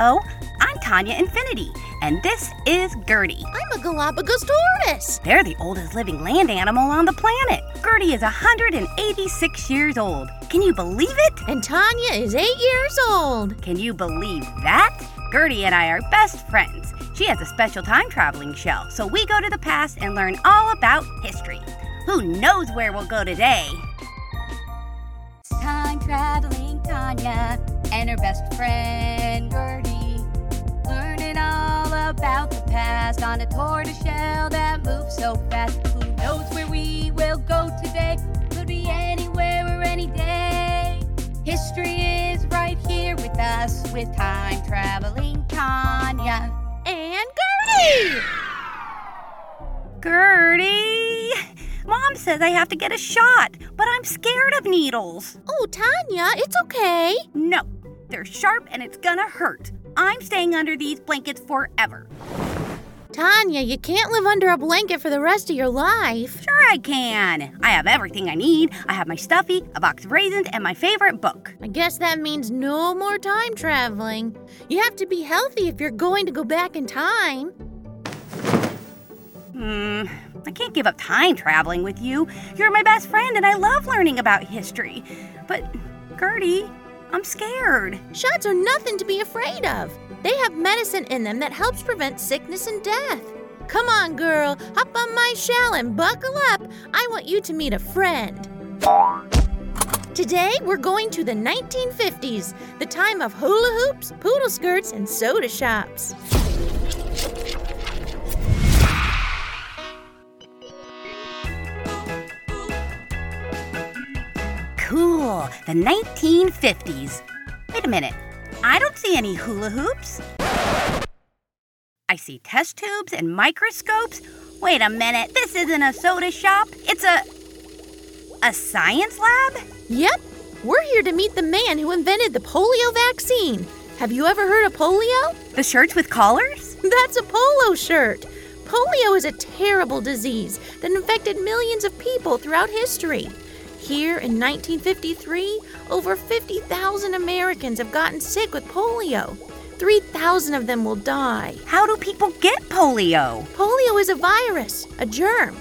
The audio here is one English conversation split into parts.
Hello, I'm Tonya Infinity, and this is Gertie. I'm a Galapagos tortoise. They're the oldest living land animal on the planet. Gertie is 186 years old. Can you believe it? And Tonya is eight years old. Can you believe that? Gertie and I are best friends. She has a special time traveling shell, so we go to the past and learn all about history. Who knows where we'll go today? Time traveling Tonya and her best friend Gertie. Learning all about the past on a tortoise shell that moves so fast. Who knows where we will go today? Could be anywhere or any day. History is right here with us with time traveling Tonya and Gertie. Gertie! Mom says I have to get a shot, but I'm scared of needles. Oh, Tonya, it's okay. No, they're sharp and it's gonna hurt. I'm staying under these blankets forever. Tonya, you can't live under a blanket for the rest of your life. Sure, I can. I have everything I need. I have my stuffy, a box of raisins, and my favorite book. I guess that means no more time traveling. You have to be healthy if you're going to go back in time. Hmm, I can't give up time traveling with you. You're my best friend and I love learning about history. But, Gertie, I'm scared. Shots are nothing to be afraid of. They have medicine in them that helps prevent sickness and death. Come on, girl, hop on my shell and buckle up. I want you to meet a friend. Today, we're going to the 1950s, the time of hula hoops, poodle skirts, and soda shops. Cool, the 1950s. Wait a minute, I don't see any hula hoops. I see test tubes and microscopes. Wait a minute, this isn't a soda shop. It's a. a science lab? Yep, we're here to meet the man who invented the polio vaccine. Have you ever heard of polio? The shirts with collars? That's a polo shirt. Polio is a terrible disease that infected millions of people throughout history. Here in 1953, over 50,000 Americans have gotten sick with polio. 3,000 of them will die. How do people get polio? Polio is a virus, a germ.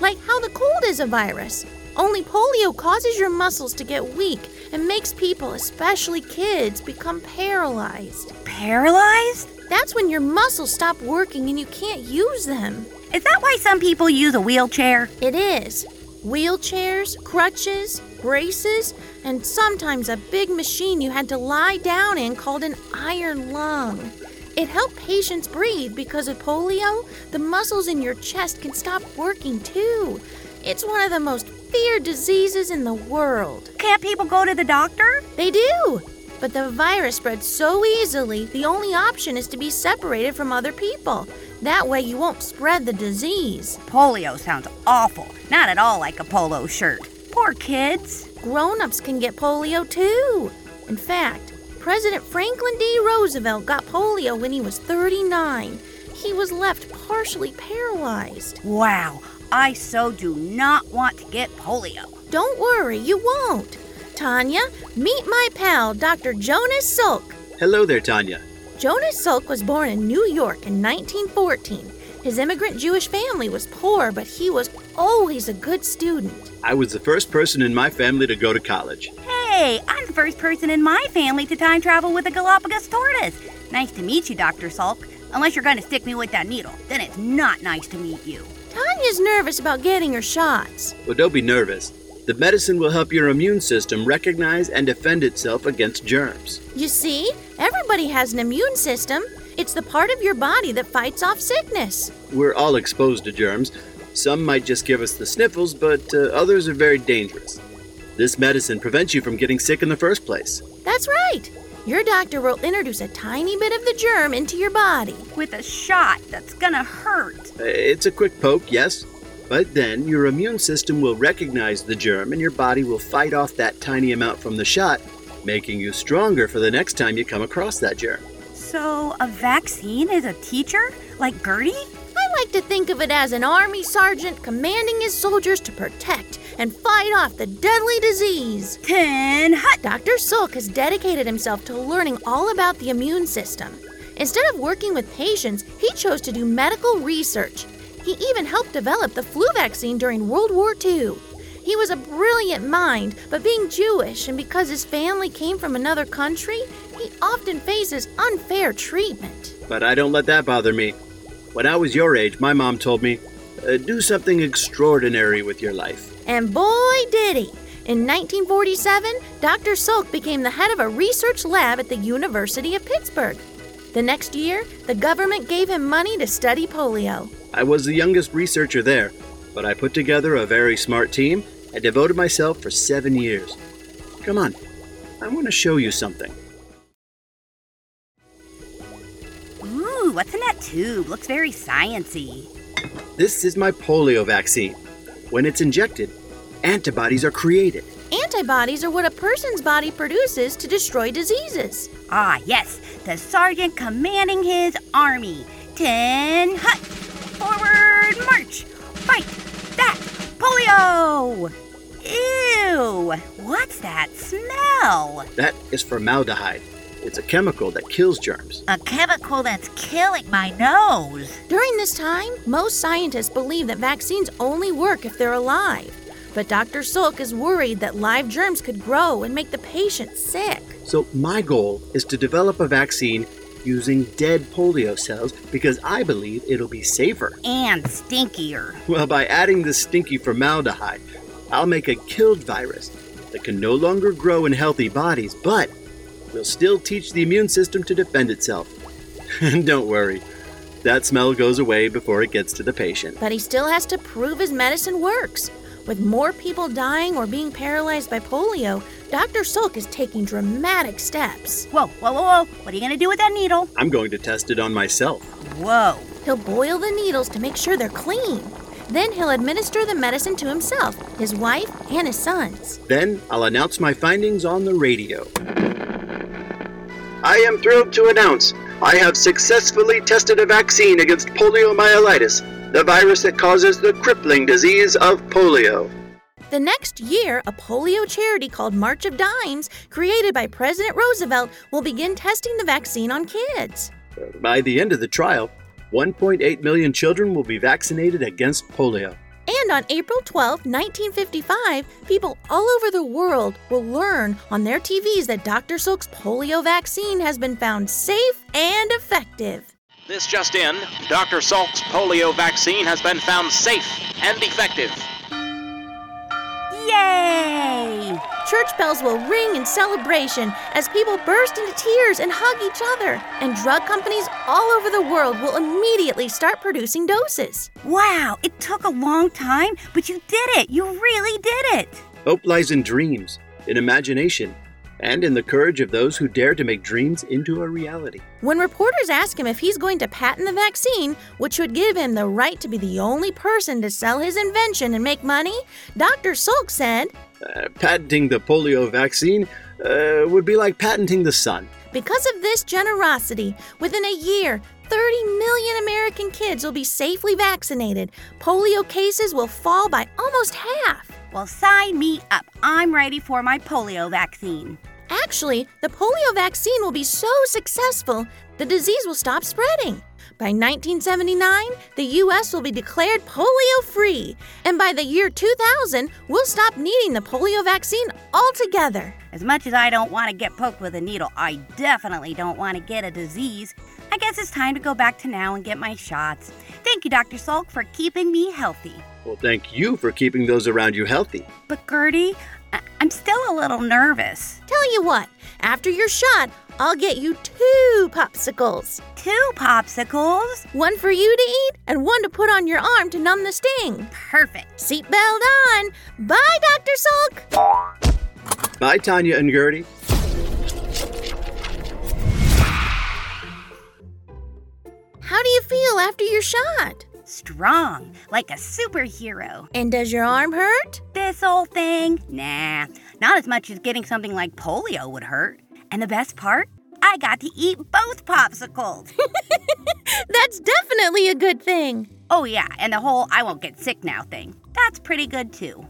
Like how the cold is a virus. Only polio causes your muscles to get weak and makes people, especially kids, become paralyzed. Paralyzed? That's when your muscles stop working and you can't use them. Is that why some people use a wheelchair? It is. Wheelchairs, crutches, braces, and sometimes a big machine you had to lie down in called an iron lung. It helped patients breathe because of polio, the muscles in your chest can stop working too. It's one of the most feared diseases in the world. Can't people go to the doctor? They do. But the virus spreads so easily, the only option is to be separated from other people. That way you won't spread the disease. Polio sounds awful. Not at all like a polo shirt. Poor kids. Grown ups can get polio too. In fact, President Franklin D. Roosevelt got polio when he was 39. He was left partially paralyzed. Wow, I so do not want to get polio. Don't worry, you won't. Tonya, meet my pal, Dr. Jonas Salk. Hello there, Tonya. Jonas Salk was born in New York in 1914. His immigrant Jewish family was poor, but he was always a good student. I was the first person in my family to go to college. Hey, I'm the first person in my family to time travel with a Galapagos tortoise. Nice to meet you, Dr. Salk. Unless you're going to stick me with that needle, then it's not nice to meet you. Tonya's nervous about getting her shots. Well, don't be nervous. The medicine will help your immune system recognize and defend itself against germs. You see, everybody has an immune system. It's the part of your body that fights off sickness. We're all exposed to germs. Some might just give us the sniffles, but uh, others are very dangerous. This medicine prevents you from getting sick in the first place. That's right. Your doctor will introduce a tiny bit of the germ into your body. With a shot that's gonna hurt. Uh, It's a quick poke, yes, but then your immune system will recognize the germ and your body will fight off that tiny amount from the shot, making you stronger for the next time you come across that germ. So, a vaccine is a teacher? Like Gertie? I like to think of it as an army sergeant commanding his soldiers to protect and fight off the deadly disease. Ten hut! Dr. Salk has dedicated himself to learning all about the immune system. Instead of working with patients, he chose to do medical research. He even helped develop the flu vaccine during World War II. He was a brilliant mind, but being Jewish and because his family came from another country, he often faces unfair treatment. But I don't let that bother me. When I was your age, my mom told me, uh, do something extraordinary with your life. And boy, did he! In 1947, Dr. Salk became the head of a research lab at the University of Pittsburgh. The next year, the government gave him money to study polio. I was the youngest researcher there, but I put together a very smart team and devoted myself for seven years. Come on, I want to show you something. Ooh, what's in that tube? Looks very sciency. This is my polio vaccine. When it's injected, antibodies are created. Antibodies are what a person's body produces to destroy diseases. Ah, yes, the sergeant commanding his army. Ten hut! Forward march! Fight! That! Polio! Ew! What's that smell? That is formaldehyde. It's a chemical that kills germs. A chemical that's killing my nose. During this time, most scientists believe that vaccines only work if they're alive. But Dr. Salk is worried that live germs could grow and make the patient sick. So, my goal is to develop a vaccine using dead polio cells because I believe it'll be safer. And stinkier. Well, by adding this stinky formaldehyde, I'll make a killed virus that can no longer grow in healthy bodies, but will still teach the immune system to defend itself. And don't worry, that smell goes away before it gets to the patient. But he still has to prove his medicine works. With more people dying or being paralyzed by polio, Dr. Salk is taking dramatic steps. Whoa, whoa, whoa, whoa. What are you gonna do with that needle? I'm going to test it on myself. Whoa. He'll boil the needles to make sure they're clean. Then he'll administer the medicine to himself, his wife, and his sons. Then I'll announce my findings on the radio. I am thrilled to announce I have successfully tested a vaccine against poliomyelitis, the virus that causes the crippling disease of polio. The next year, a polio charity called March of Dimes, created by President Roosevelt, will begin testing the vaccine on kids. By the end of the trial, 1.8 million children will be vaccinated against polio. And on April 12, 1955, people all over the world will learn on their TVs that Dr. Salk's polio vaccine has been found safe and effective. This just in, Dr. Salk's polio vaccine has been found safe and effective. Church bells will ring in celebration as people burst into tears and hug each other. And drug companies all over the world will immediately start producing doses. Wow, it took a long time, but you did it. You really did it. Hope lies in dreams, in imagination, and in the courage of those who dare to make dreams into a reality. When reporters ask him if he's going to patent the vaccine, which would give him the right to be the only person to sell his invention and make money, Dr. Salk said, Uh, patenting the polio vaccine Uh, would be like patenting the sun. Because of this generosity, within a year, 30 million American kids will be safely vaccinated. Polio cases will fall by almost half. Well, sign me up. I'm ready for my polio vaccine. Actually, the polio vaccine will be so successful, the disease will stop spreading. By 1979, the U.S. will be declared polio free, and by the year 2000, we'll stop needing the polio vaccine altogether. As much as I don't want to get poked with a needle, I definitely don't want to get a disease. I guess it's time to go back to now and get my shots. Thank you, Dr. Salk, for keeping me healthy. Well, thank you for keeping those around you healthy. But, Gertie, I- I'm still a little nervous. Tell you what, after your shot, I'll get you two popsicles. Two popsicles? One for you to eat and one to put on your arm to numb the sting. Perfect. Seatbelt on. Bye, Dr. Salk. Bye, Tonya and Gertie. How do you feel after your shot? Strong, like a superhero. And does your arm hurt? This old thing? Nah, not as much as getting something like polio would hurt. And the best part? I got to eat both popsicles. That's definitely a good thing. oh, yeah, and the whole I won't get sick now thing. That's pretty good too.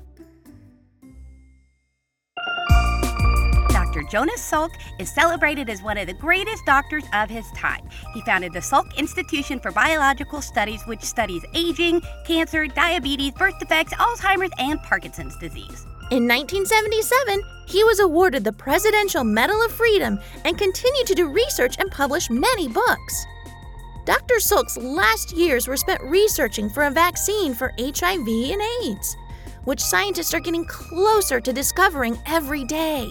Dr. Jonas Salk is celebrated as one of the greatest doctors of his time. He founded the Salk Institution for Biological Studies, which studies aging, cancer, diabetes, birth defects, Alzheimer's, and Parkinson's disease. In 1977, he was awarded the Presidential Medal of Freedom and continued to do research and publish many books. Dr. Salk's last years were spent researching for a vaccine for HIV and AIDS, which scientists are getting closer to discovering every day.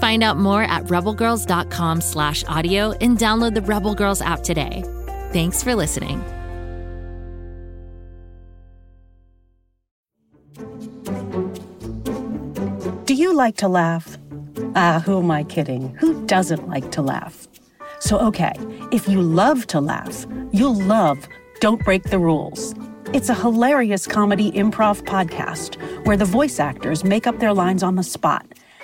Find out more at rebelgirls.com slash audio and download the Rebel Girls app today. Thanks for listening. Do you like to laugh? Ah, who am I kidding? Who doesn't like to laugh? So, okay, if you love to laugh, you'll love Don't Break the Rules. It's a hilarious comedy improv podcast where the voice actors make up their lines on the spot